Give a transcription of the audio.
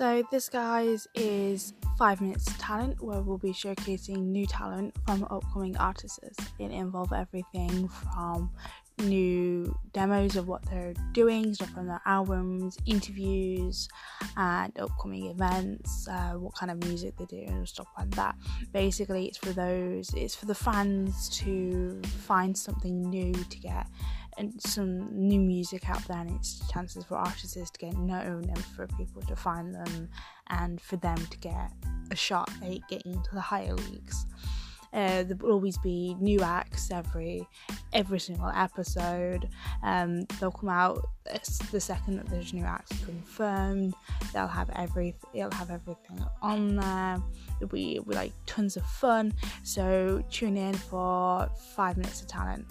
So, this, guys, is Five Minutes Talent, where we'll be showcasing new talent from upcoming artists. It involves everything from new demos of what they're doing, stuff from their albums, interviews, and upcoming events, uh, what kind of music they do, and stuff like that. Basically, it's for those, it's for the fans to find something new to get and some new music out there, and it's chances for artists to get known and for people to find them and for them to get a shot at getting to the higher leagues. Uh, there will always be new acts every every single episode. Um, they'll come out the second that there's new acts confirmed. They'll have every it'll have everything on there. It'll be like tons of fun. So tune in for five minutes of talent.